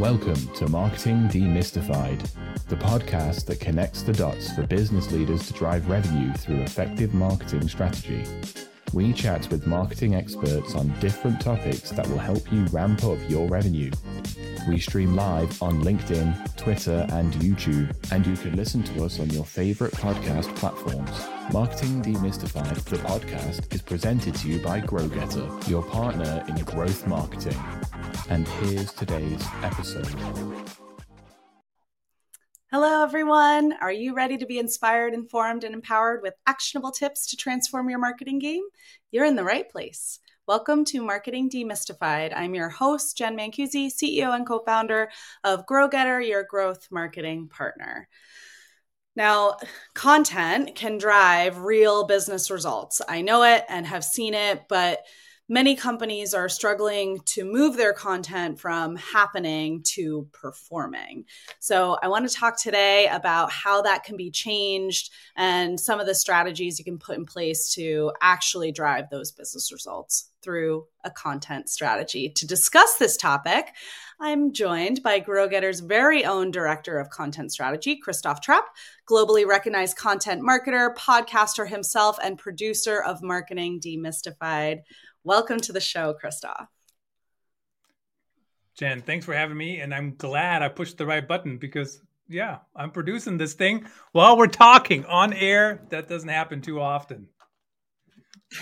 Welcome to Marketing Demystified, the podcast that connects the dots for business leaders to drive revenue through effective marketing strategy. We chat with marketing experts on different topics that will help you ramp up your revenue. We stream live on LinkedIn, Twitter, and YouTube, and you can listen to us on your favorite podcast platforms. Marketing Demystified, the podcast, is presented to you by GrowGetter, your partner in growth marketing. And here's today's episode. Hello, everyone. Are you ready to be inspired, informed, and empowered with actionable tips to transform your marketing game? You're in the right place. Welcome to Marketing Demystified. I'm your host, Jen Mancusi, CEO and co founder of GrowGetter, your growth marketing partner. Now, content can drive real business results. I know it and have seen it, but many companies are struggling to move their content from happening to performing. So, I want to talk today about how that can be changed and some of the strategies you can put in place to actually drive those business results through a content strategy. To discuss this topic, I'm joined by GrowGetter's very own Director of Content Strategy, Christoph Trappe, globally recognized content marketer, podcaster himself, and producer of Marketing Demystified. Welcome to the show, Christoph. Jen, thanks for having me. And I'm glad I pushed the right button because, yeah, I'm producing this thing while we're talking on air. That doesn't happen too often.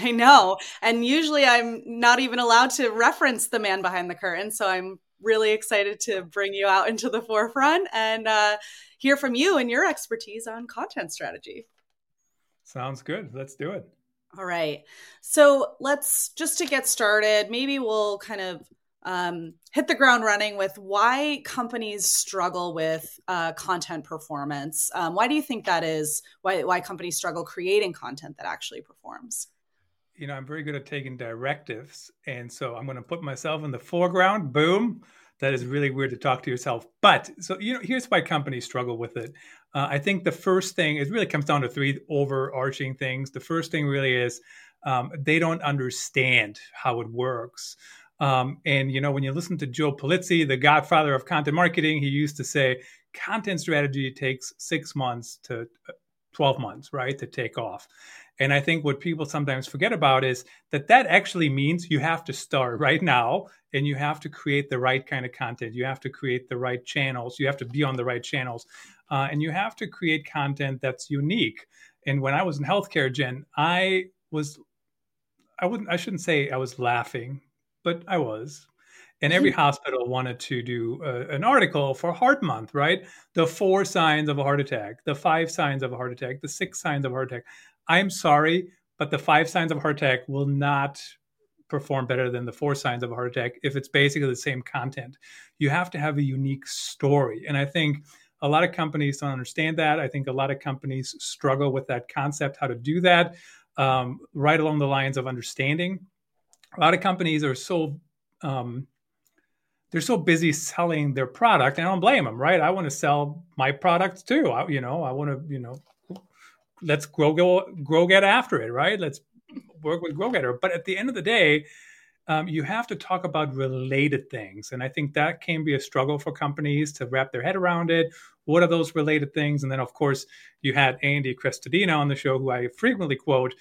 I know. And usually I'm not even allowed to reference the man behind the curtain. So I'm really excited to bring you out into the forefront and uh, hear from you and your expertise on content strategy. Sounds good. Let's do it. All right. So let's just to get started, maybe we'll kind of um, hit the ground running with why companies struggle with uh, content performance. Um, why do you think that is? Why, why companies struggle creating content that actually performs? you know, I'm very good at taking directives. And so I'm going to put myself in the foreground. Boom. That is really weird to talk to yourself. But so, you know, here's why companies struggle with it. Uh, I think the first thing, it really comes down to three overarching things. The first thing really is um, they don't understand how it works. Um, and, you know, when you listen to Joe Pulizzi, the godfather of content marketing, he used to say content strategy takes six months to uh, 12 months, right, to take off. And I think what people sometimes forget about is that that actually means you have to start right now and you have to create the right kind of content. You have to create the right channels. You have to be on the right channels. Uh, and you have to create content that's unique. And when I was in healthcare, Jen, I was, I wouldn't, I shouldn't say I was laughing, but I was. And every hospital wanted to do uh, an article for Heart Month, right? The four signs of a heart attack, the five signs of a heart attack, the six signs of a heart attack. I'm sorry, but the five signs of heart attack will not perform better than the four signs of a heart attack if it's basically the same content. You have to have a unique story. And I think a lot of companies don't understand that. I think a lot of companies struggle with that concept, how to do that, um, right along the lines of understanding. A lot of companies are so um, they're so busy selling their product, and I don't blame them, right? I want to sell my product too. I, you know, I want to, you know, let's grow, grow, grow get after it, right? Let's work with GrowGetter. But at the end of the day, um, you have to talk about related things. And I think that can be a struggle for companies to wrap their head around it. What are those related things? And then, of course, you had Andy Crestodina on the show, who I frequently quote.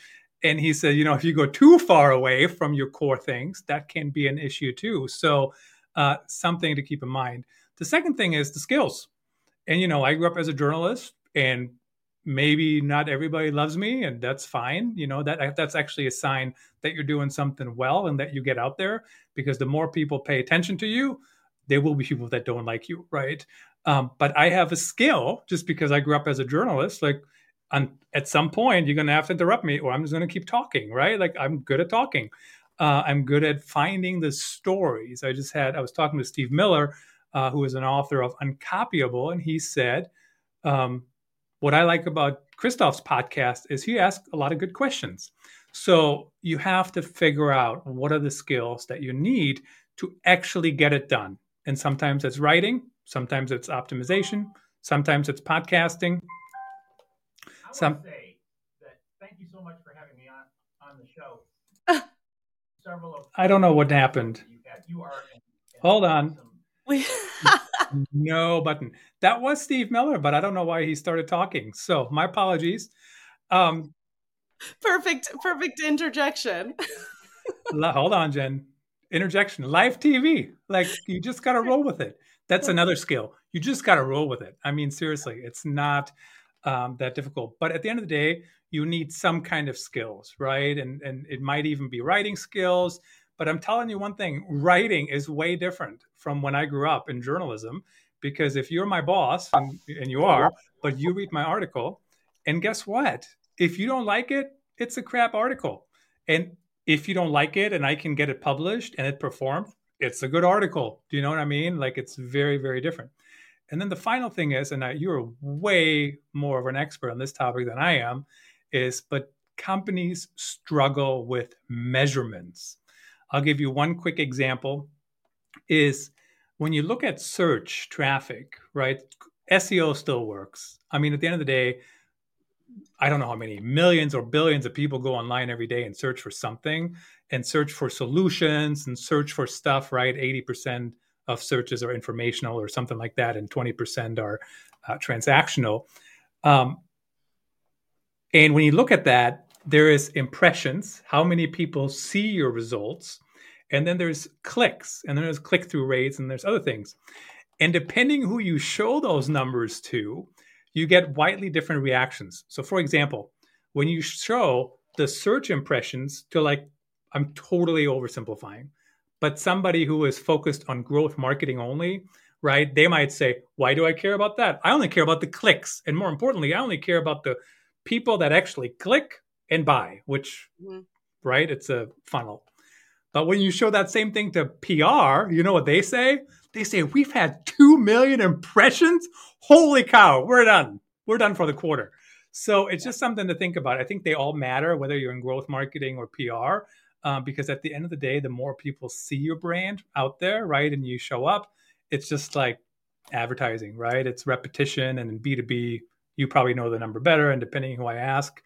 And he said, you know, if you go too far away from your core things, that can be an issue too. So, uh, something to keep in mind. The second thing is the skills. And, you know, I grew up as a journalist and maybe not everybody loves me and that's fine you know that that's actually a sign that you're doing something well and that you get out there because the more people pay attention to you there will be people that don't like you right? Um, but i have a skill just because i grew up as a journalist like at some point you're going to have to interrupt me or i'm just going to keep talking right? Like i'm good at talking. Uh, i'm good at finding the stories. I just had i was talking to steve miller uh, who is an author of uncopyable and he said um, what I like about Christoph's podcast is he asks a lot of good questions. So you have to figure out what are the skills that you need to actually get it done. And sometimes it's writing, sometimes it's optimization, sometimes it's podcasting. I Some... say that thank you so much for having me on, on the show. Several of I don't know what happened. You, you are Hold on. We no button. That was Steve Miller, but I don't know why he started talking. So my apologies. Um, perfect, perfect interjection. hold on, Jen. Interjection, live TV. Like you just got to roll with it. That's another skill. You just got to roll with it. I mean, seriously, it's not um, that difficult. But at the end of the day, you need some kind of skills, right? And and it might even be writing skills. But I'm telling you one thing: writing is way different from when I grew up in journalism. Because if you're my boss, and, and you are, but you read my article, and guess what? If you don't like it, it's a crap article. And if you don't like it and I can get it published and it performs, it's a good article. Do you know what I mean? Like it's very, very different. And then the final thing is, and you're way more of an expert on this topic than I am, is but companies struggle with measurements. I'll give you one quick example is when you look at search traffic, right? SEO still works. I mean, at the end of the day, I don't know how many millions or billions of people go online every day and search for something and search for solutions and search for stuff, right? 80% of searches are informational or something like that, and 20% are uh, transactional. Um, and when you look at that, there is impressions, how many people see your results, and then there's clicks, and then there's click through rates, and there's other things. And depending who you show those numbers to, you get widely different reactions. So, for example, when you show the search impressions to like, I'm totally oversimplifying, but somebody who is focused on growth marketing only, right? They might say, Why do I care about that? I only care about the clicks. And more importantly, I only care about the people that actually click and buy, which, mm-hmm. right? It's a funnel. But when you show that same thing to PR, you know what they say? They say, We've had 2 million impressions. Holy cow, we're done. We're done for the quarter. So it's just something to think about. I think they all matter, whether you're in growth marketing or PR, uh, because at the end of the day, the more people see your brand out there, right, and you show up, it's just like advertising, right? It's repetition. And in B2B, you probably know the number better. And depending who I ask,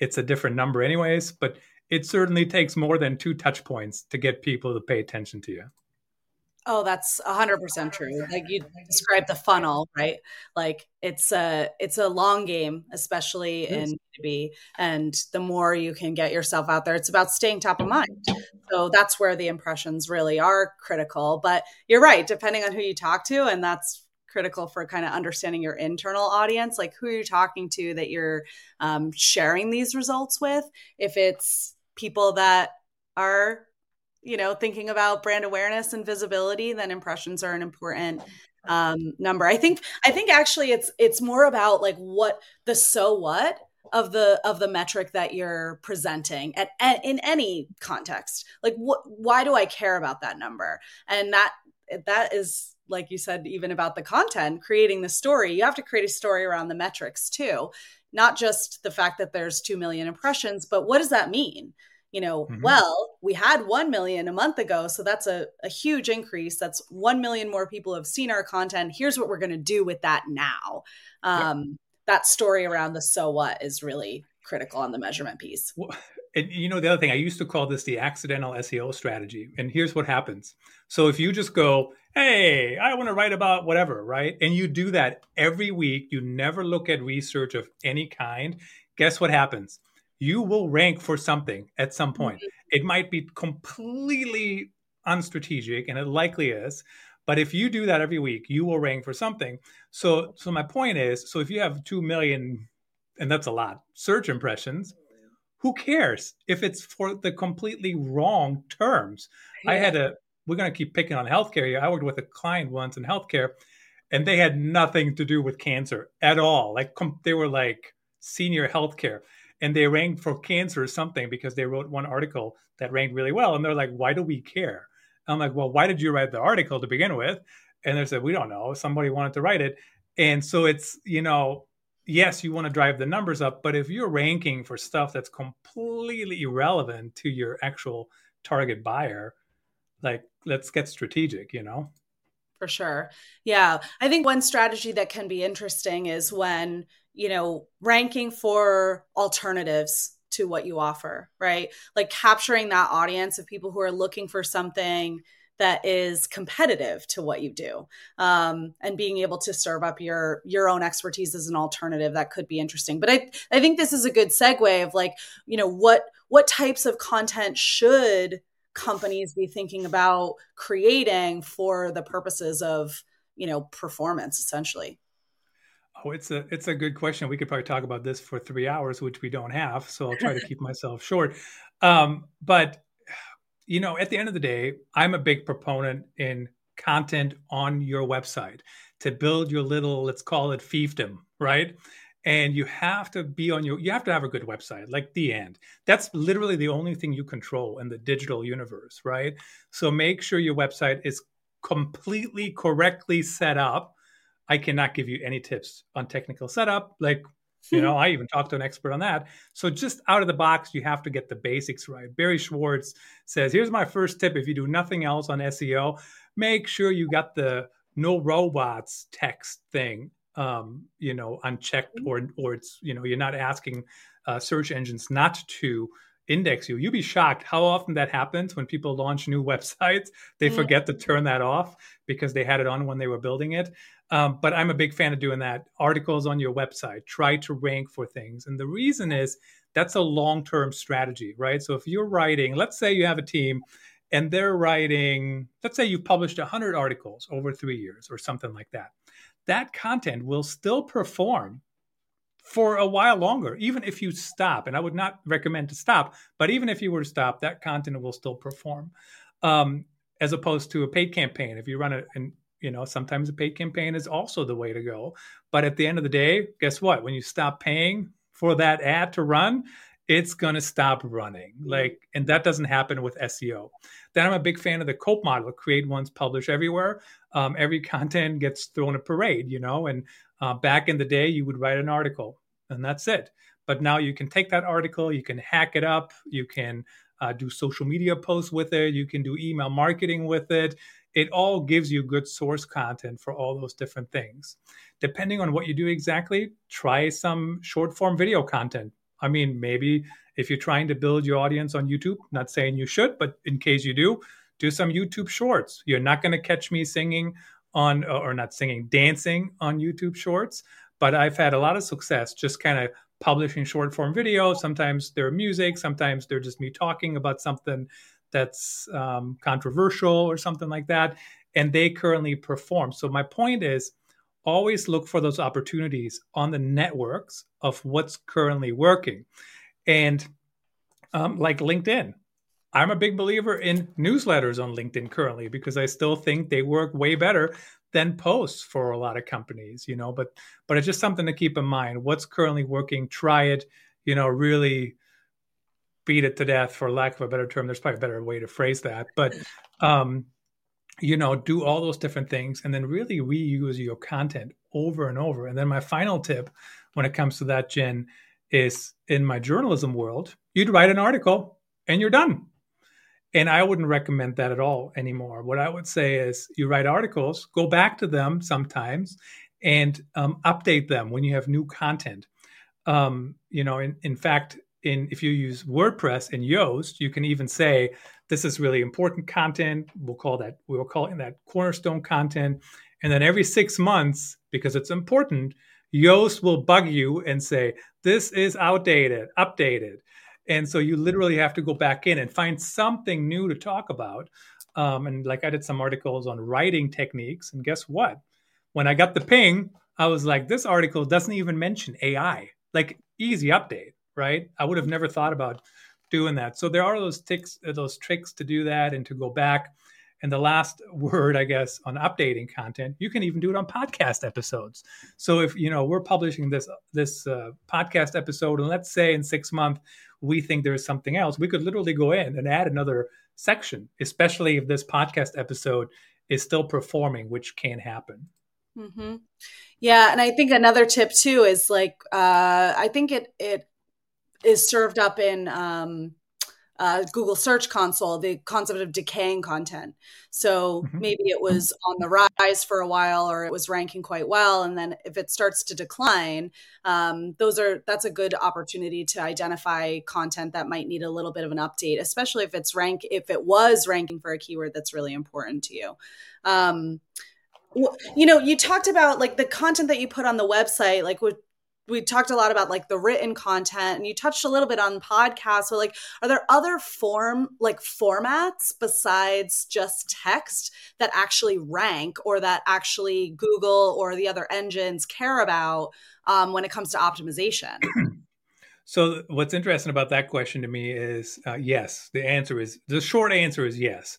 it's a different number, anyways. But it certainly takes more than two touch points to get people to pay attention to you. Oh, that's a hundred percent true. Like you described the funnel, right? Like it's a it's a long game, especially yes. in B2B. And the more you can get yourself out there, it's about staying top of mind. So that's where the impressions really are critical. But you're right, depending on who you talk to, and that's critical for kind of understanding your internal audience, like who you're talking to that you're um, sharing these results with. If it's people that are you know thinking about brand awareness and visibility then impressions are an important um, number. I think i think actually it's it's more about like what the so what of the of the metric that you're presenting at, at in any context. Like what why do i care about that number? And that that is like you said even about the content creating the story you have to create a story around the metrics too not just the fact that there's 2 million impressions but what does that mean you know, mm-hmm. well, we had 1 million a month ago. So that's a, a huge increase. That's 1 million more people have seen our content. Here's what we're going to do with that now. Um, yep. That story around the so what is really critical on the measurement piece. Well, and you know, the other thing, I used to call this the accidental SEO strategy. And here's what happens. So if you just go, hey, I want to write about whatever, right? And you do that every week, you never look at research of any kind. Guess what happens? you will rank for something at some point. Mm-hmm. It might be completely unstrategic, and it likely is. But if you do that every week, you will rank for something. So, so my point is, so if you have two million, and that's a lot, search impressions, who cares if it's for the completely wrong terms? Yeah. I had a. We're going to keep picking on healthcare here. I worked with a client once in healthcare, and they had nothing to do with cancer at all. Like com- they were like senior healthcare and they ranked for cancer or something because they wrote one article that ranked really well. And they're like, why do we care? I'm like, well, why did you write the article to begin with? And they said, we don't know. Somebody wanted to write it. And so it's, you know, yes, you want to drive the numbers up, but if you're ranking for stuff that's completely irrelevant to your actual target buyer, like let's get strategic, you know? For sure. Yeah. I think one strategy that can be interesting is when you know, ranking for alternatives to what you offer, right? Like capturing that audience of people who are looking for something that is competitive to what you do um, and being able to serve up your your own expertise as an alternative that could be interesting but i i think this is a good segue of like you know what what types of content should companies be thinking about creating for the purposes of you know performance essentially Oh, it's a it's a good question. We could probably talk about this for three hours, which we don't have. So I'll try to keep myself short. Um, but you know, at the end of the day, I'm a big proponent in content on your website to build your little, let's call it fiefdom, right? And you have to be on your, you have to have a good website, like the end. That's literally the only thing you control in the digital universe, right? So make sure your website is completely correctly set up. I cannot give you any tips on technical setup. Like you know, I even talked to an expert on that. So just out of the box, you have to get the basics right. Barry Schwartz says, here's my first tip. If you do nothing else on SEO, make sure you got the no robots text thing, um, you know, unchecked or, or it's, you know, you're not asking uh, search engines not to index you. You'd be shocked how often that happens when people launch new websites. They forget to turn that off because they had it on when they were building it. Um, but I'm a big fan of doing that. Articles on your website, try to rank for things. And the reason is that's a long term strategy, right? So if you're writing, let's say you have a team and they're writing, let's say you've published 100 articles over three years or something like that. That content will still perform for a while longer, even if you stop. And I would not recommend to stop, but even if you were to stop, that content will still perform. Um, as opposed to a paid campaign. If you run a, an you know sometimes a paid campaign is also the way to go but at the end of the day guess what when you stop paying for that ad to run it's going to stop running mm-hmm. like and that doesn't happen with seo then i'm a big fan of the cope model create once publish everywhere um, every content gets thrown a parade you know and uh, back in the day you would write an article and that's it but now you can take that article you can hack it up you can uh, do social media posts with it you can do email marketing with it it all gives you good source content for all those different things. Depending on what you do exactly, try some short form video content. I mean, maybe if you're trying to build your audience on YouTube, not saying you should, but in case you do, do some YouTube shorts. You're not going to catch me singing on, or not singing, dancing on YouTube shorts, but I've had a lot of success just kind of publishing short form videos. Sometimes they're music, sometimes they're just me talking about something that's um, controversial or something like that, and they currently perform. So my point is always look for those opportunities on the networks of what's currently working. And um, like LinkedIn, I'm a big believer in newsletters on LinkedIn currently because I still think they work way better than posts for a lot of companies, you know, but but it's just something to keep in mind. What's currently working, try it, you know, really beat it to death for lack of a better term there's probably a better way to phrase that but um, you know do all those different things and then really reuse your content over and over. And then my final tip when it comes to that jen is in my journalism world you'd write an article and you're done. And i wouldn't recommend that at all anymore. What i would say is you write articles go back to them sometimes and um, update them when you have new content. Um, you know in, in fact in if you use WordPress and Yoast, you can even say this is really important content. We'll call that we'll call it that cornerstone content. And then every six months, because it's important, Yoast will bug you and say this is outdated, updated. And so you literally have to go back in and find something new to talk about. Um, and like I did some articles on writing techniques, and guess what? When I got the ping, I was like, this article doesn't even mention AI. Like easy update right? I would have never thought about doing that. So there are those ticks, uh, those tricks to do that and to go back. And the last word, I guess, on updating content, you can even do it on podcast episodes. So if you know we're publishing this this uh, podcast episode, and let's say in six months we think there's something else, we could literally go in and add another section, especially if this podcast episode is still performing, which can happen. Mm-hmm. Yeah, and I think another tip too is like uh, I think it it is served up in um, uh, Google Search Console, the concept of decaying content. So mm-hmm. maybe it was on the rise for a while, or it was ranking quite well, and then if it starts to decline, um, those are that's a good opportunity to identify content that might need a little bit of an update, especially if it's rank if it was ranking for a keyword that's really important to you. Um, you know you talked about like the content that you put on the website like with we talked a lot about like the written content and you touched a little bit on podcasts but like are there other form like formats besides just text that actually rank or that actually google or the other engines care about um, when it comes to optimization? So what's interesting about that question to me is uh, yes the answer is the short answer is yes.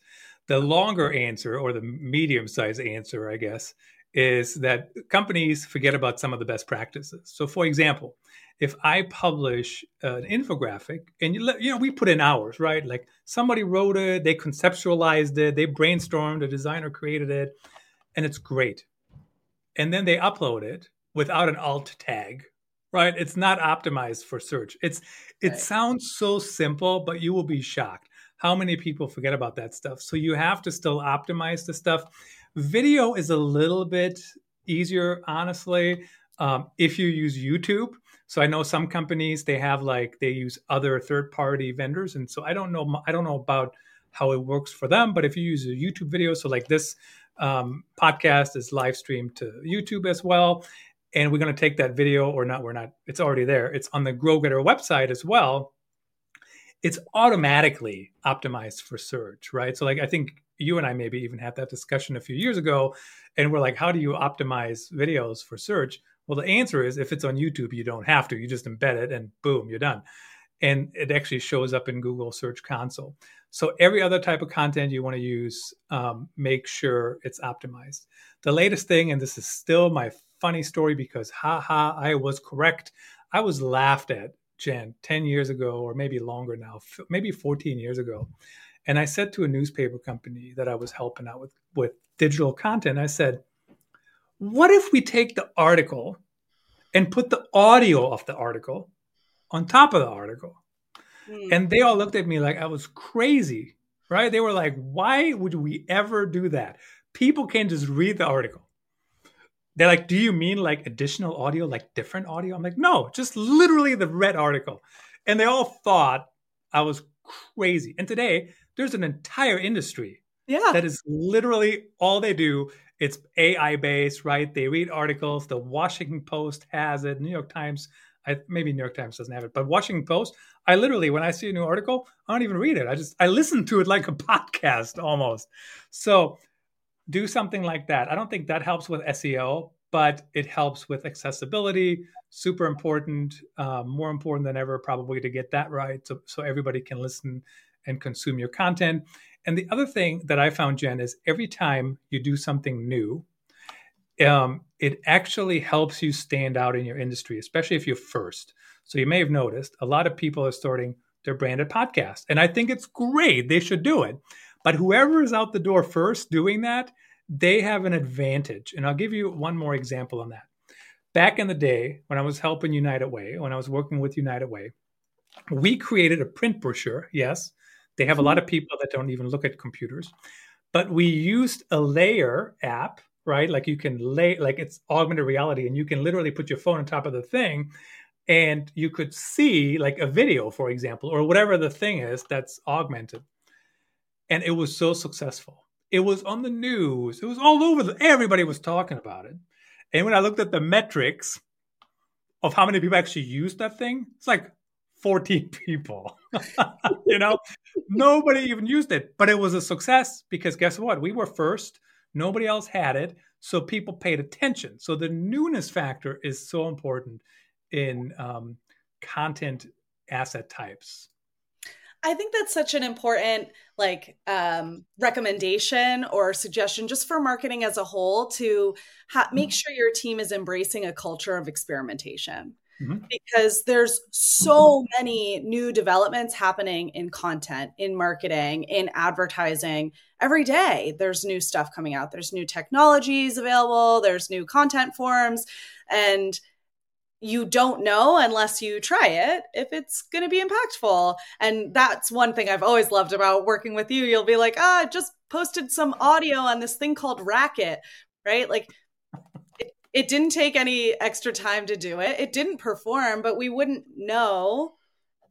The longer answer or the medium sized answer i guess is that companies forget about some of the best practices. So, for example, if I publish an infographic and you, let, you know we put in hours, right? Like somebody wrote it, they conceptualized it, they brainstormed, a designer created it, and it's great. And then they upload it without an alt tag, right? It's not optimized for search. It's it right. sounds so simple, but you will be shocked how many people forget about that stuff. So you have to still optimize the stuff. Video is a little bit easier, honestly, um, if you use YouTube. So I know some companies they have like they use other third-party vendors, and so I don't know I don't know about how it works for them. But if you use a YouTube video, so like this um, podcast is live streamed to YouTube as well, and we're going to take that video or not, we're not. It's already there. It's on the GrowGetter website as well. It's automatically optimized for search, right? So like I think you and I maybe even had that discussion a few years ago, and we're like, how do you optimize videos for search? Well, the answer is if it's on YouTube, you don't have to. You just embed it, and boom, you're done. And it actually shows up in Google Search Console. So every other type of content you want to use, um, make sure it's optimized. The latest thing, and this is still my funny story because haha, I was correct. I was laughed at, Jen, 10 years ago, or maybe longer now, maybe 14 years ago. And I said to a newspaper company that I was helping out with, with digital content, I said, what if we take the article and put the audio of the article on top of the article? Mm. And they all looked at me like I was crazy, right? They were like, why would we ever do that? People can just read the article. They're like, do you mean like additional audio, like different audio? I'm like, no, just literally the red article. And they all thought I was crazy. And today, there's an entire industry yeah. that is literally all they do. It's AI based, right? They read articles. The Washington Post has it. New York Times, I, maybe New York Times doesn't have it, but Washington Post. I literally, when I see a new article, I don't even read it. I just I listen to it like a podcast almost. So do something like that. I don't think that helps with SEO, but it helps with accessibility. Super important, uh, more important than ever, probably to get that right, so so everybody can listen and consume your content. And the other thing that I found, Jen, is every time you do something new, um, it actually helps you stand out in your industry, especially if you're first. So you may have noticed a lot of people are starting their branded podcast. And I think it's great. They should do it. But whoever is out the door first doing that, they have an advantage. And I'll give you one more example on that. Back in the day, when I was helping United Way, when I was working with United Way, we created a print brochure, yes, they have a lot of mm-hmm. people that don't even look at computers. But we used a Layar app, right? Like you can lay, like it's augmented reality, and you can literally put your phone on top of the thing, and you could see like a video, for example, or whatever the thing is that's augmented. And it was so successful. It was on the news. It was all over. The, everybody was talking about it. And when I looked at the metrics of how many people actually used that thing, it's like 14 people. you know, nobody even used it, but it was a success because guess what? We were first. Nobody else had it. So people paid attention. So the newness factor is so important in um, content asset types. I think that's such an important like um, recommendation or suggestion just for marketing as a whole to ha- make mm-hmm. sure your team is embracing a culture of experimentation. Mm-hmm. Because there's so many new developments happening in content, in marketing, in advertising. Every day, there's new stuff coming out. There's new technologies available, there's new content forms. And you don't know unless you try it if it's going to be impactful. And that's one thing I've always loved about working with you. You'll be like, ah, I just posted some audio on this thing called Racket, right? Like, it, didn't take any extra time to do it. It didn't perform, but we wouldn't know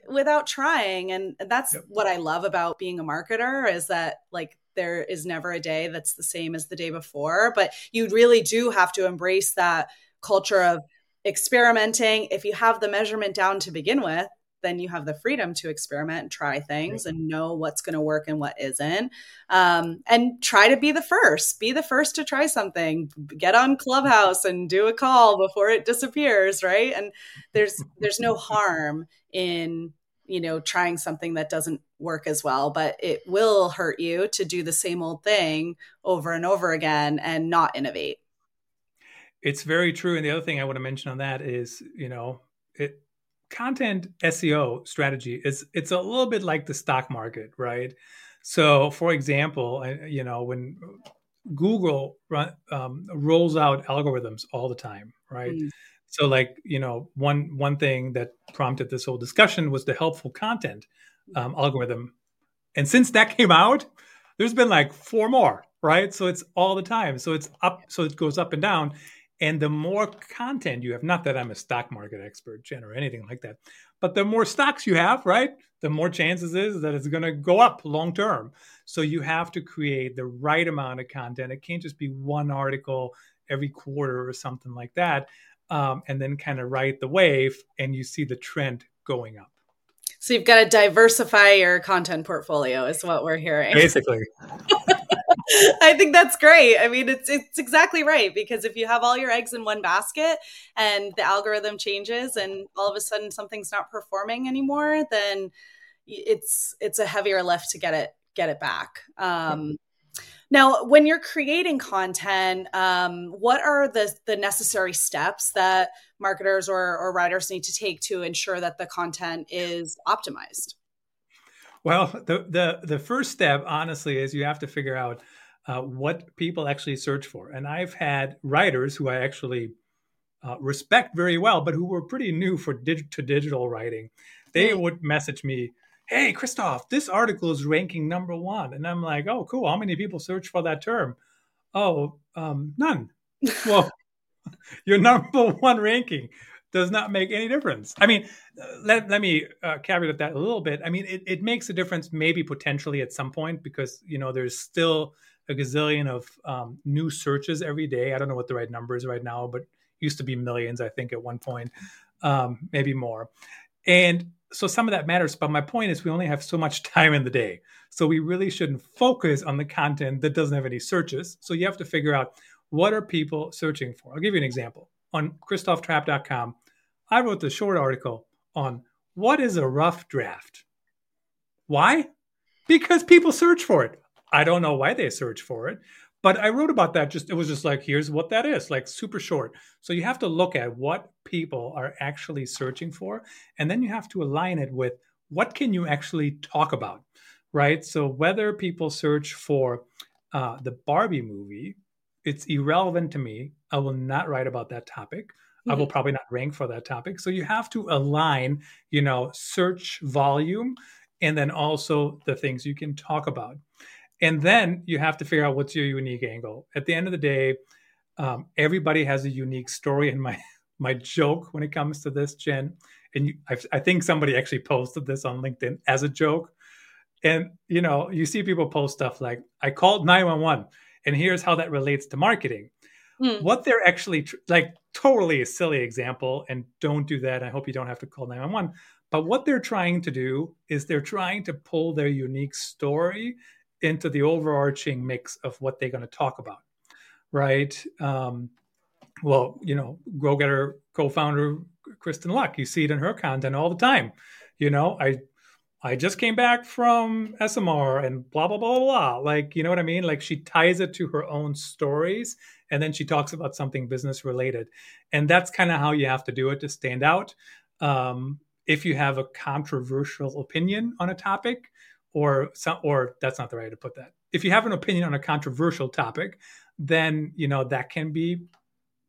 without trying. And that's yep. what I love about being a marketer is that, like, there is never a day that's the same as the day before, but you really do have to embrace that culture of experimenting. If you have the measurement down to begin with, then you have the freedom to experiment and try things and know what's going to work and what isn't. Um, and try to be the first. Be the first to try something. Get on Clubhouse and do a call before it disappears, right? And there's there's no harm in you know trying something that doesn't work as well but it will hurt you to do the same old thing over and over again and not innovate it's very true. And the other thing I want to mention on that is, you know, it content SEO strategy is it's a little bit like the stock market, right? So, for example, you know, when Google run, um, rolls out algorithms all the time, right? Mm. So, like, you know, one one thing that prompted this whole discussion was the helpful content um, algorithm, and since that came out, there's been like four more, right? So it's all the time. So it's up. So it goes up and down, and the more content you have, not that I'm a stock market expert, Jen, or anything like that, but the more stocks you have, right, the more chances is that it's going to go up long term. So you have to create the right amount of content. It can't just be one article every quarter or something like that, um, and then kind of ride the wave, and you see the trend going up. So you've got to diversify your content portfolio, is what we're hearing. Basically. I think that's great. I mean, it's it's exactly right because if you have all your eggs in one basket and the algorithm changes and all of a sudden something's not performing anymore, then it's it's a heavier lift to get it get it back. Um, now, when you're creating content, um, what are the the necessary steps that marketers or, or writers need to take to ensure that the content is optimized? Well, the the the first step, honestly, is you have to figure out uh, what people actually search for. And I've had writers who I actually uh, respect very well, but who were pretty new for dig- to digital writing. They would message me, "Hey, Christoph, this article is ranking number one," and I'm like, "Oh, cool. How many people search for that term?" Oh, um, none. well, your number one ranking does not make any difference. I mean, let, let me uh, caveat that a little bit. I mean, it, it makes a difference maybe potentially at some point because, you know, there's still a gazillion of um, new searches every day. I don't know what the right number is right now, but used to be millions, I think, at one point, um, maybe more. And so some of that matters. But my point is, we only have so much time in the day. So we really shouldn't focus on the content that doesn't have any searches. So you have to figure out what are people searching for. I'll give you an example. On ChristopHTrappe.com, I wrote the short article on what is a rough draft. Why? Because people search for it. I don't know why they search for it, but I wrote about that. Just it was just like, here's what that is, like super short. So you have to look at what people are actually searching for, and then you have to align it with what can you actually talk about, right? So whether people search for uh, the Barbie movie, it's irrelevant to me. I will not write about that topic. Mm-hmm. I will mm-hmm. probably not rank for that topic. So you have to align, you know, search volume and then also the things you can talk about and then you have to figure out what's your unique angle. At the end of the day um, everybody has a unique story and my my joke when it comes to this jen. And you, I, I think somebody actually posted this on linkedin as a joke. And you know you see people post stuff like i called 911 and here's how that relates to marketing. Mm. what they're actually tr- like totally a silly example and don't do that. I hope you don't have to call 911 but what they're trying to do is they're trying to pull their unique story into the overarching mix of what they're going to talk about, right? Um, well, you know, GrowGetter co-founder Kristen Luck, you see it in her content all the time. You know, I I just came back from SMR and blah blah blah blah. Like, you know what I mean? Like she ties it to her own stories and then she talks about something business related. And that's kind of how you have to do it to stand out. Um, if you have a controversial opinion on a topic, or some, or that's not the right way to put that. If you have an opinion on a controversial topic, then you know that can be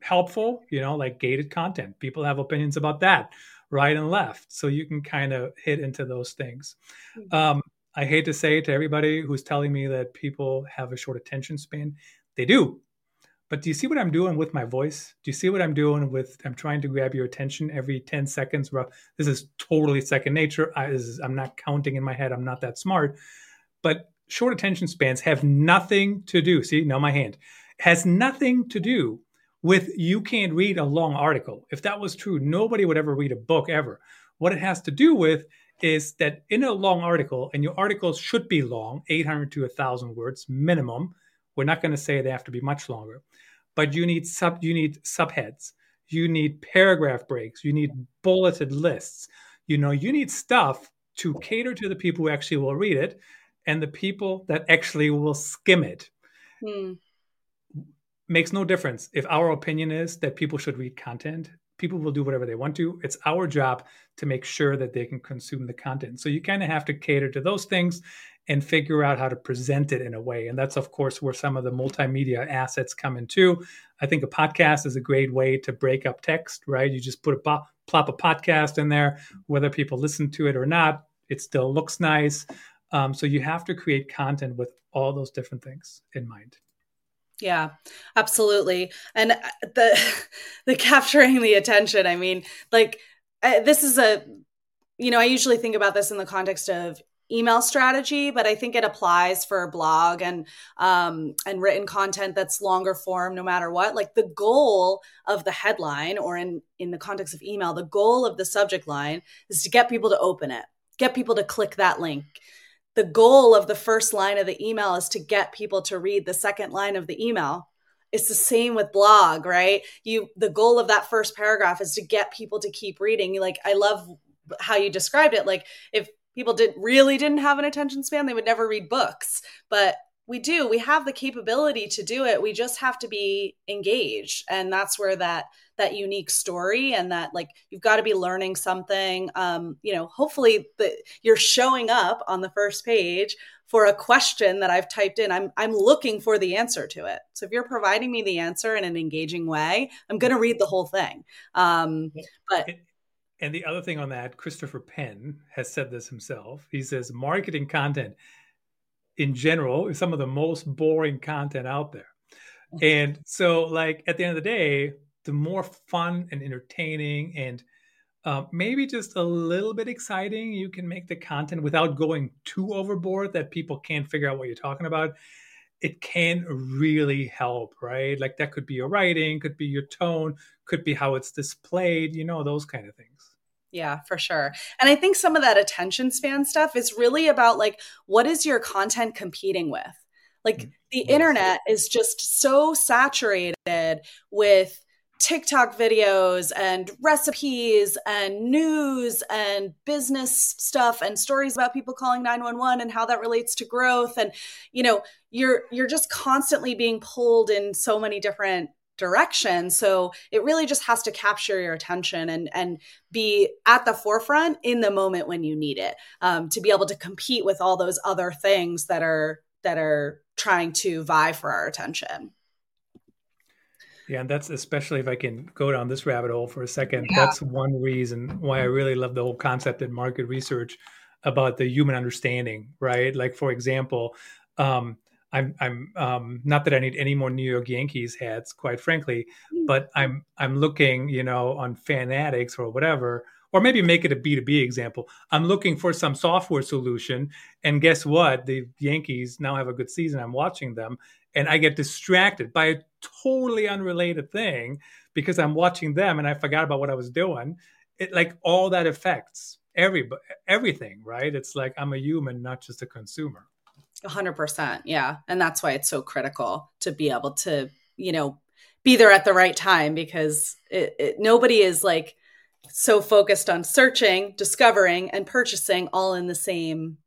helpful, you know, like gated content. People have opinions about that, right and left. So you can kind of hit into those things. Mm-hmm. Um, I hate to say it to everybody who's telling me that people have a short attention span. They do. But do you see what I'm doing with my voice? Do you see what I'm doing with? I'm trying to grab your attention every 10 seconds. This is totally second nature. I, is, I'm not counting in my head. I'm not that smart. But short attention spans have nothing to do. See, now my hand has nothing to do with you can't read a long article. If that was true, nobody would ever read a book ever. What it has to do with is that in a long article, and your articles should be long, 800 to 1,000 words minimum. We're not going to say they have to be much longer, but you need sub you need subheads, you need paragraph breaks, you need bulleted lists. You know, you need stuff to cater to the people who actually will read it and the people that actually will skim it. Hmm. Makes no difference if our opinion is that people should read content. People will do whatever they want to. It's our job to make sure that they can consume the content. So you kind of have to cater to those things and figure out how to present it in a way. And that's of course where some of the multimedia assets come into i think a podcast is a great way to break up text right? You just put a plop a podcast in there whether people listen to it or not it still looks nice. Um, so you have to create content with all those different things in mind. Yeah, absolutely. And uh, the the capturing the attention, I mean, like this is a you know, I usually think about this in the context of email strategy, but I think it applies for blog and um, and written content that's longer form, no matter what. Like the goal of the headline, or in in the context of email, the goal of the subject line is to get people to open it, get people to click that link, the goal of the first line of the email is to get people to read the second line of the email. It's the same with blog right? You the goal of that first paragraph is to get people to keep reading. Like i love how you described it. Like if people didn't really didn't have an attention span. They would never read books. But we do we have the capability to do it. We just have to be engaged. And that's where that that unique story and that like you've got to be learning something. Um you know hopefully that you're showing up on the first page for a question that I've typed in. I'm I'm looking for the answer to it. So if you're providing me the answer in an engaging way I'm going to read the whole thing. Um but and the other thing on that Christopher Penn has said this himself. He says marketing content in general is some of the most boring content out there. And so like at the end of the day the more fun and entertaining and uh, maybe just a little bit exciting you can make the content without going too overboard that people can't figure out what you're talking about it can really help right like that could be your writing could be your tone could be how it's displayed you know those kind of things yeah, for sure. And I think some of that attention span stuff is really about like, what is your content competing with? Like, mm-hmm. the internet is just so saturated with TikTok videos and recipes and news and business stuff and stories about people calling 911 and how that relates to growth and you know you're you're just constantly being pulled in so many different directions so it really just has to capture your attention and and be at the forefront in the moment when you need it um, to be able to compete with all those other things that are that are trying to vie for our attention yeah, and that's especially if I can go down this rabbit hole for a second. Yeah. That's one reason why I really love the whole concept in market research about the human understanding, right? Like, for example, um, I'm I'm um, not that I need any more New York Yankees hats, quite frankly, mm. but I'm I'm looking, you know, on Fanatics or whatever, or maybe make it a B2B example. I'm looking for some software solution, and guess what? The Yankees now have a good season. I'm watching them, and I get distracted by a totally unrelated thing because I'm watching them and I forgot about what I was doing. It like all that affects every everything, right? It's like I'm a human, not just a consumer. A hundred percent, yeah, and that's why it's so critical to be able to, you know, be there at the right time because it, it, nobody is like so focused on searching, discovering, and purchasing all in the same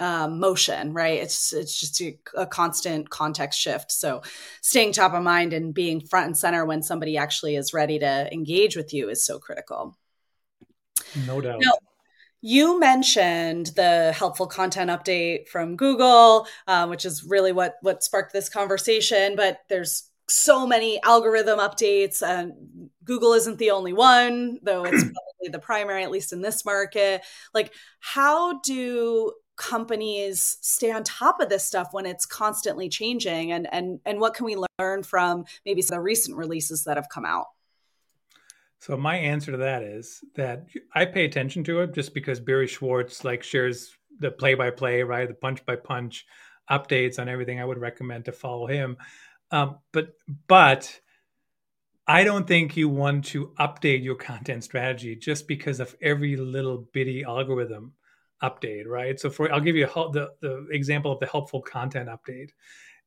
um, motion, right? It's it's just a, a, constant context shift. So staying top of mind and being front and center when somebody actually is ready to engage with you is so critical. No doubt. Now, you mentioned the helpful content update from Google, uh, which is really what what sparked this conversation. But there's so many algorithm updates and google isn't the only one though it's probably the primary at least in this market like how do companies stay on top of this stuff when it's constantly changing and and and what can we learn from maybe some of the recent releases that have come out so my answer to that is that I pay attention to it just because Barry Schwartz like shares the play by play, right? The punch by punch updates on everything. I would recommend to follow him. Um, but but I don't think you want to update your content strategy just because of every little bitty algorithm update, right? So for I'll give you a, the the example of the helpful content update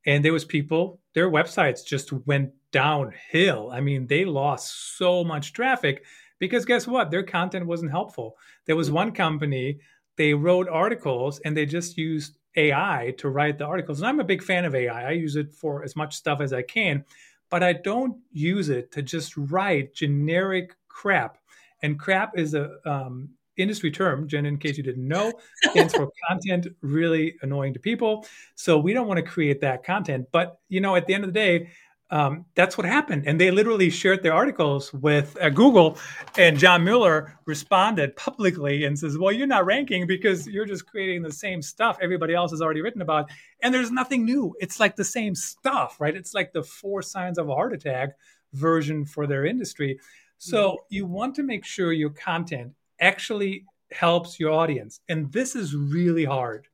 and there was people their websites just went downhill. I mean they lost so much traffic because guess what? Their content wasn't helpful. There was one company they wrote articles and they just used ai to write the articles. And i'm a big fan of ai i use it for as much stuff as i can but i don't use it to just write generic crap. And crap is a um, industry term, Jen, in case you didn't know, stands for content really annoying to people. So we don't want to create that content. But, you know, at the end of the day, um, that's what happened. And they literally shared their articles with uh, Google. And John Mueller responded publicly and says, Well, you're not ranking because you're just creating the same stuff everybody else has already written about. And there's nothing new. It's like the same stuff, right? It's like the four signs of a heart attack version for their industry. So mm-hmm. you want to make sure your content actually helps your audience. And this is really hard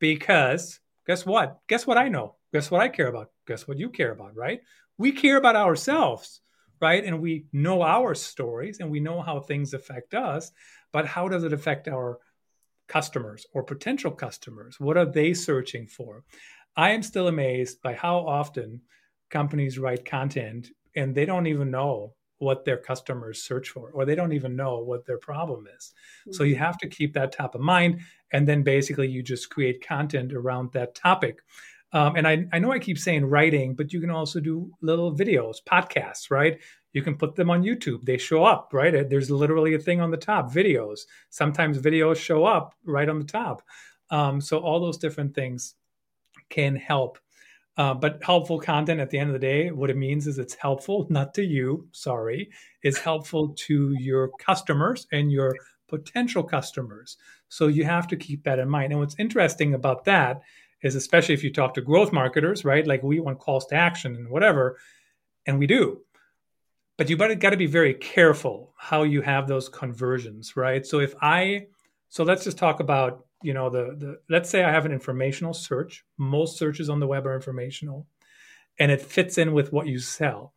because guess what? Guess what I know? Guess what I care about? Guess what you care about, right? We care about ourselves, right? And we know our stories and we know how things affect us, but how does it affect our customers or potential customers? What are they searching for? I am still amazed by how often companies write content and they don't even know what their customers search for, or they don't even know what their problem is. Mm-hmm. So you have to keep that top of mind. And then basically you just create content around that topic. Um, and I, I know I keep saying writing, but you can also do little videos, podcasts, right? You can put them on YouTube. They show up, right? There's literally a thing on the top, videos. Sometimes videos show up right on the top. Um, so all those different things can help uh, but helpful content at the end of the day, what it means is it's helpful, not to you, sorry, is helpful to your customers and your potential customers. So you have to keep that in mind. And what's interesting about that is, especially if you talk to growth marketers, right? Like we want calls to action and whatever, and we do. But you got to be very careful how you have those conversions, right? So if I, so let's just talk about you know the the let's say i have an informational search most searches on the web are informational and it fits in with what you sell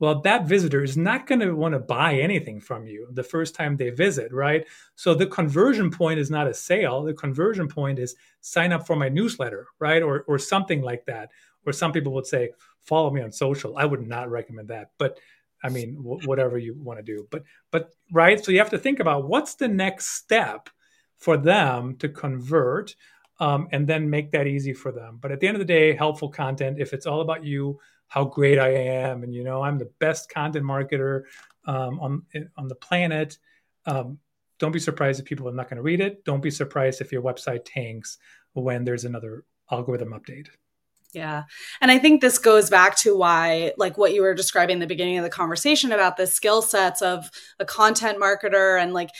well that visitor is not going to want to buy anything from you the first time they visit right? So the conversion point is not a sale. The conversion point is sign up for my newsletter right? Or or something like that. Or some people would say follow me on social. I would not recommend that. But i mean w- whatever you want to do. But but right? So you have to think about what's the next step for them to convert um, and then make that easy for them. But at the end of the day, helpful content, if it's all about you, how great I am, and you know, I'm the best content marketer um, on, on the planet. Um, don't be surprised if people are not going to read it. Don't be surprised if your website tanks when there's another algorithm update. Yeah. And I think this goes back to why, like what you were describing in the beginning of the conversation about the skill sets of a content marketer and like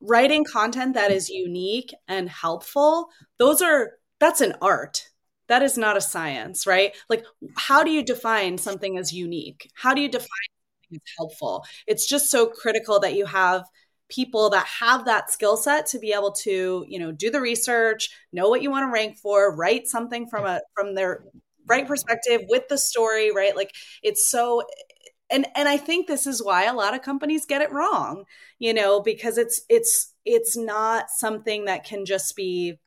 writing content that is unique and helpful, those are that's an art. That is not a science, right? Like how do you define something as unique? How do you define something as helpful? It's just so critical that you have people that have that skill set to be able to, you know, do the research, know what you want to rank for, write something from a from their right perspective with the story, right? Like it's so and and i think this is why a lot of companies get it wrong you know because it's it's it's not something that can just be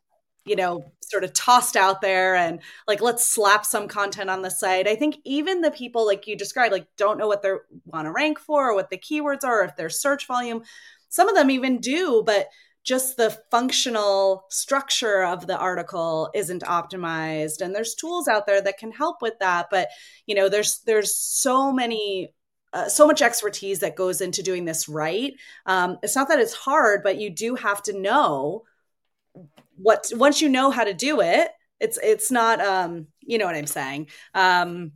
you know sort of tossed out there and like let's slap some content on the site. I think even the people like you described like don't know what they want to rank for or what the keywords are or if their search volume. Some of them even do but just the functional structure of the article isn't optimized. And there's tools out there that can help with that but you know there's there's so many uh, so much expertise that goes into doing this right. Um, it's not that it's hard but you do have to know what once you know how to do it it's it's not um you know what i'm saying um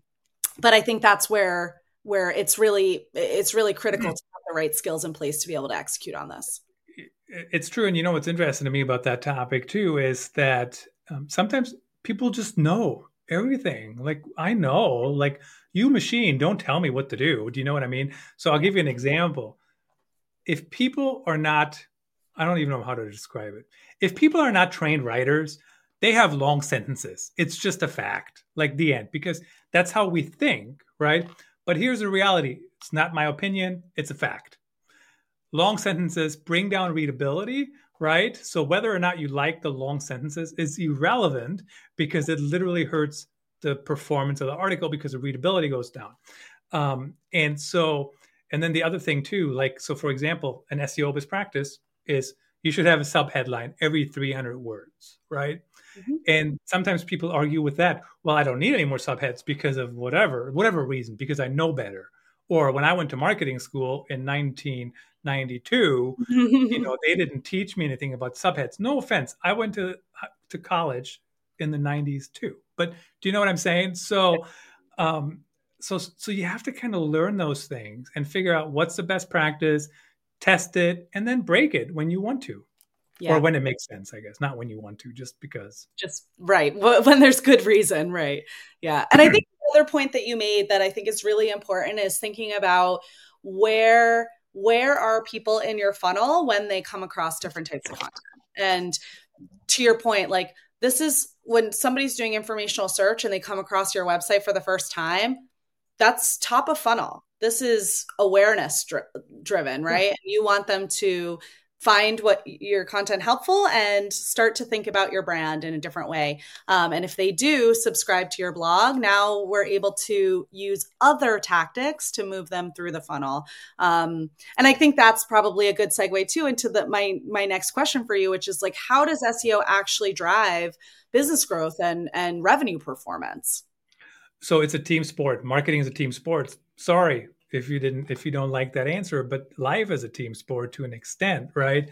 but I think that's where where it's really it's really critical to have the right skills in place to be able to execute on this. It's true, and you know what's interesting to me about that topic too is that um, sometimes people just know everything. Like I know, like you machine, don't tell me what to do. Do you know what I mean? So I'll give you an example. If people are not, I don't even know how to describe it. If people are not trained writers, they have long sentences. It's just a fact, like the end, because that's how we think, right? But here's the reality it's not my opinion, it's a fact. Long sentences bring down readability, right? So whether or not you like the long sentences is irrelevant because it literally hurts the performance of the article because the readability goes down. Um, and so, and then the other thing too, like, so for example, an SEO best practice is you should have a sub headline every 300 words, right? Mm-hmm. And sometimes people argue with that. Well, I don't need any more subheads because of whatever, whatever reason, because I know better. Or when I went to marketing school in 1992, you know, they didn't teach me anything about subheads. No offense. I went to to college in the 90s too. But do you know what I'm saying? So um so so you have to kind of learn those things and figure out what's the best practice, test it, and then break it when you want to. Yeah. or when it makes sense i guess. Not when you want to just because. Just right. When there's good reason right. Yeah. And i think another point that you made that i think is really important is thinking about where where are people in your funnel when they come across different types of content? And to your point like this is when somebody's doing informational search and they come across your website for the first time that's top of funnel this is awareness dri- driven right and you want them to find what your content helpful and start to think about your brand in a different way. Um, and if they do subscribe to your blog, now we're able to use other tactics to move them through the funnel. Um, and I think that's probably a good segue too into the my my next question for you, which is like, how does SEO actually drive business growth and and revenue performance? So it's a team sport. Marketing is a team sport. Sorry, if you didn't if you don't like that answer but life is a team sport to an extent right?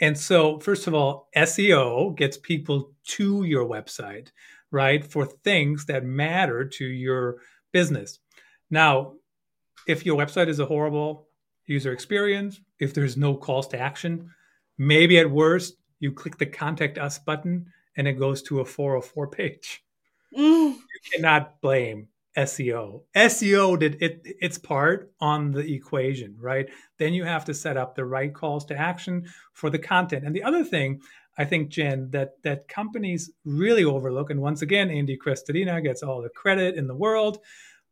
And so first of all seo gets people to your website right for things that matter to your business. Now if your website is a horrible user experience if there's no calls to action maybe at worst you click the contact us button and it goes to a 404 page. Mm. you cannot blame SEO. SEO did it its part on the equation, right? Then you have to set up the right calls to action for the content. And the other thing I think, Jen, that that companies really overlook, and once again, Andy Crestodina gets all the credit in the world,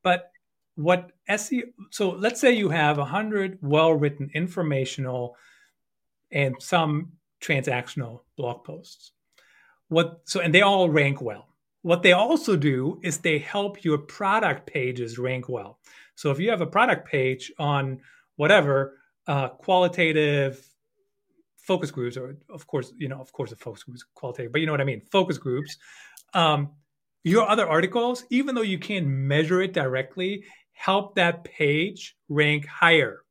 but what SEO so let's say you have a hundred well-written informational and some transactional blog posts. What so and they all rank well what they also do is they help your product pages rank well. So if you have a product page on whatever uh, qualitative focus groups, or of course, you know, of course, the focus groups qualitative, but you know what I mean, focus groups. Um, your other articles, even though you can't measure it directly, help that page rank higher.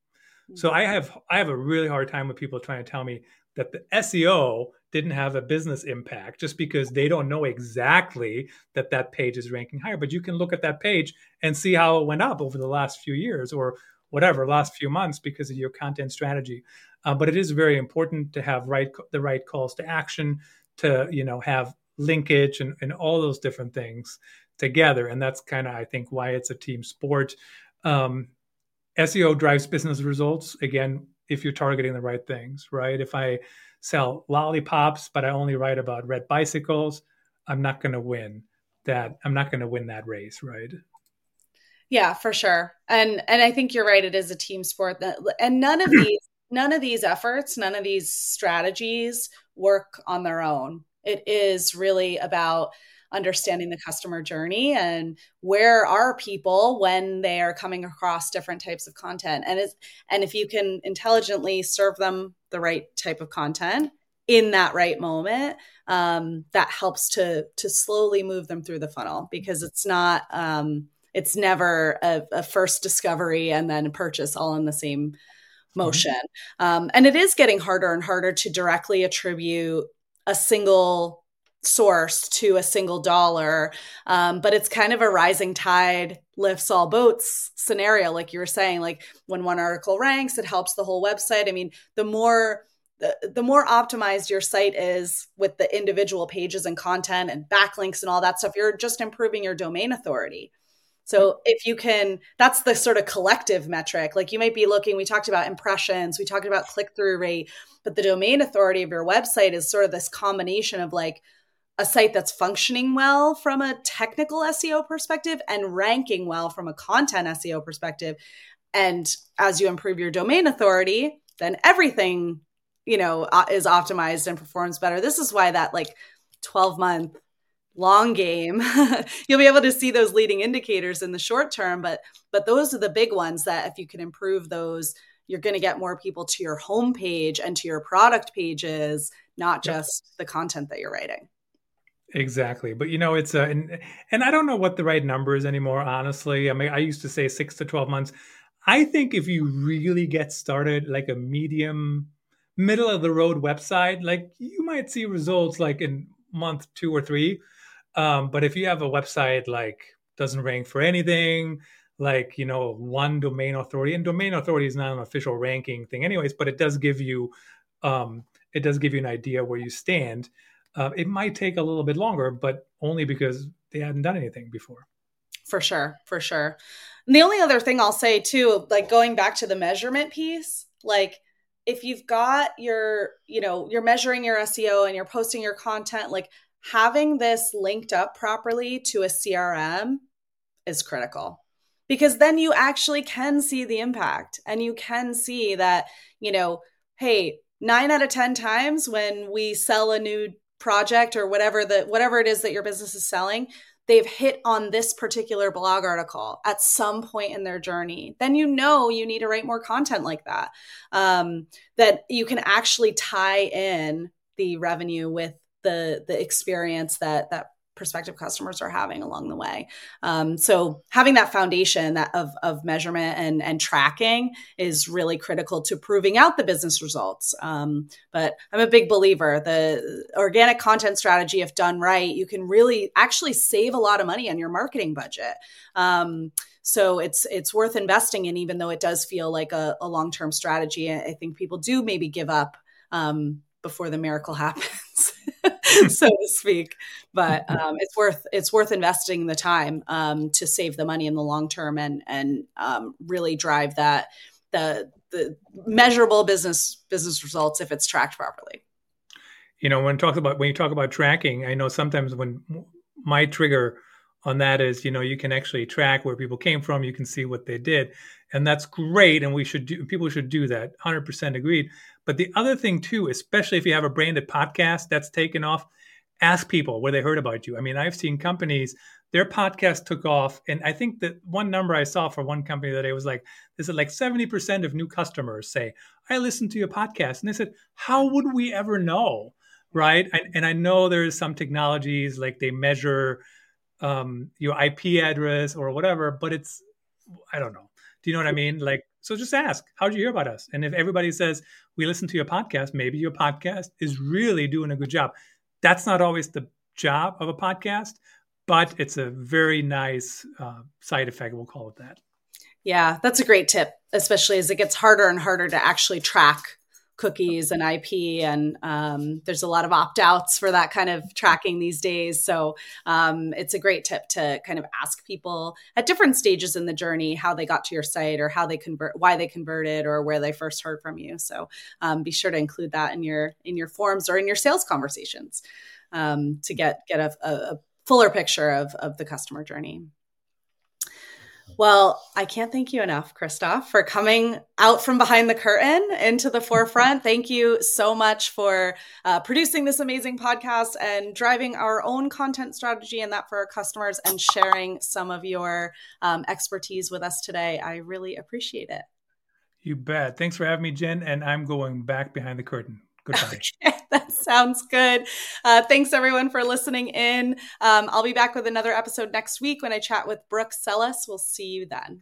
So I have I have a really hard time with people trying to tell me that the SEO didn't have a business impact just because they don't know exactly that that page is ranking higher. But you can look at that page and see how it went up over the last few years or whatever last few months because of your content strategy. Uh, but it is very important to have right the right calls to action to you know have linkage and, and all those different things together. And that's kind of I think why it's a team sport. Um, SEO drives business results again if you're targeting the right things, right? If I sell lollipops, but I only write about red bicycles, I'm not going to win that. I'm not going to win that race, right? Yeah, for sure. And and I think you're right. It is a team sport. That, and none of these none of these efforts, none of these strategies work on their own. It is really about understanding the customer journey and where are people when they are coming across different types of content and is and if you can intelligently serve them the right type of content in that right moment um, that helps to to slowly move them through the funnel because it's not um, it's never a, a, first discovery and then a purchase all in the same motion mm-hmm. um, and it is getting harder and harder to directly attribute a single source to a single dollar. Um, but it's kind of a rising tide lifts all boats scenario, like you were saying. Like when one article ranks, it helps the whole website. I mean, the more the, the more optimized your site is with the individual pages and content and backlinks and all that stuff, you're just improving your domain authority. So if you can, that's the sort of collective metric. Like you might be looking, we talked about impressions, we talked about click through rate, but the domain authority of your website is sort of this combination of like a site that's functioning well from a technical SEO perspective and ranking well from a content SEO perspective. And as you improve your domain authority, then everything, you know, is optimized and performs better. This is why that like 12 month long game you'll be able to see those leading indicators in the short term but but those are the big ones that if you can improve those you're going to get more people to your homepage and to your product pages not just the content that you're writing exactly but you know it's a and, and i don't know what the right number is anymore honestly i mean i used to say 6 to 12 months i think if you really get started like a medium middle of the road website like you might see results like in month 2 or 3 um, but if you have a website like doesn't rank for anything, like you know one domain authority, and domain authority is not an official ranking thing, anyways, but it does give you um, it does give you an idea where you stand. Uh, it might take a little bit longer, but only because they hadn't done anything before. For sure, for sure. And the only other thing I'll say too, like going back to the measurement piece, like if you've got your, you know, you're measuring your SEO and you're posting your content, like having this linked up properly to a CRM is critical because then you actually can see the impact and you can see that, you know, hey, nine out of 10 times when we sell a new project or whatever the whatever it is that your business is selling they've hit on this particular blog article at some point in their journey then you know you need to write more content like that um, that you can actually tie in the revenue with the the experience that that prospective customers are having along the way. Um, so having that foundation that of, of measurement and, and tracking is really critical to proving out the business results. Um, but I'm a big believer the organic content strategy, if done right, you can really actually save a lot of money on your marketing budget. Um, so it's it's worth investing in, even though it does feel like a, a long term strategy. I think people do maybe give up um, before the miracle happens. so to speak. But um, it's worth it's worth investing the time um, to save the money in the long term and and um, really drive that the the measurable business business results if it's tracked properly. You know, when talk about when you talk about tracking, I know sometimes when my trigger on that is you know you can actually track where people came from you can see what they did and that's great and we should do people should do that 100% agreed but the other thing too especially if you have a branded podcast that's taken off ask people where they heard about you. I mean i've seen companies their podcast took off and i think that one number i saw for one company that it was like this is like 70% of new customers say i listened to your podcast. And they said how would we ever know? Right? And, and i know there's some technologies like they measure um, your ip address or whatever but it's i don't know. Do you know what I mean? Like, so just ask, how did you hear about us? And if everybody says, we listen to your podcast, maybe your podcast is really doing a good job. That's not always the job of a podcast, but it's a very nice uh, side effect. We'll call it that. Yeah, that's a great tip, especially as it gets harder and harder to actually track cookies and IP, and um, there's a lot of opt outs for that kind of tracking these days. So um, it's a great tip to kind of ask people at different stages in the journey how they got to your site or how they convert, why they converted, or where they first heard from you. So um, be sure to include that in your in your forms or in your sales conversations um, to get get a, a fuller picture of of the customer journey. Well, I can't thank you enough, Christoph, for coming out from behind the curtain into the forefront. Thank you so much for uh, producing this amazing podcast and driving our own content strategy and that for our customers and sharing some of your um, expertise with us today. I really appreciate it. You bet. Thanks for having me, Jen. And I'm going back behind the curtain. Goodbye. Okay, that sounds good. Uh, thanks everyone for listening in. Um, I'll be back with another episode next week when I chat with Brooke Sellas. We'll see you then.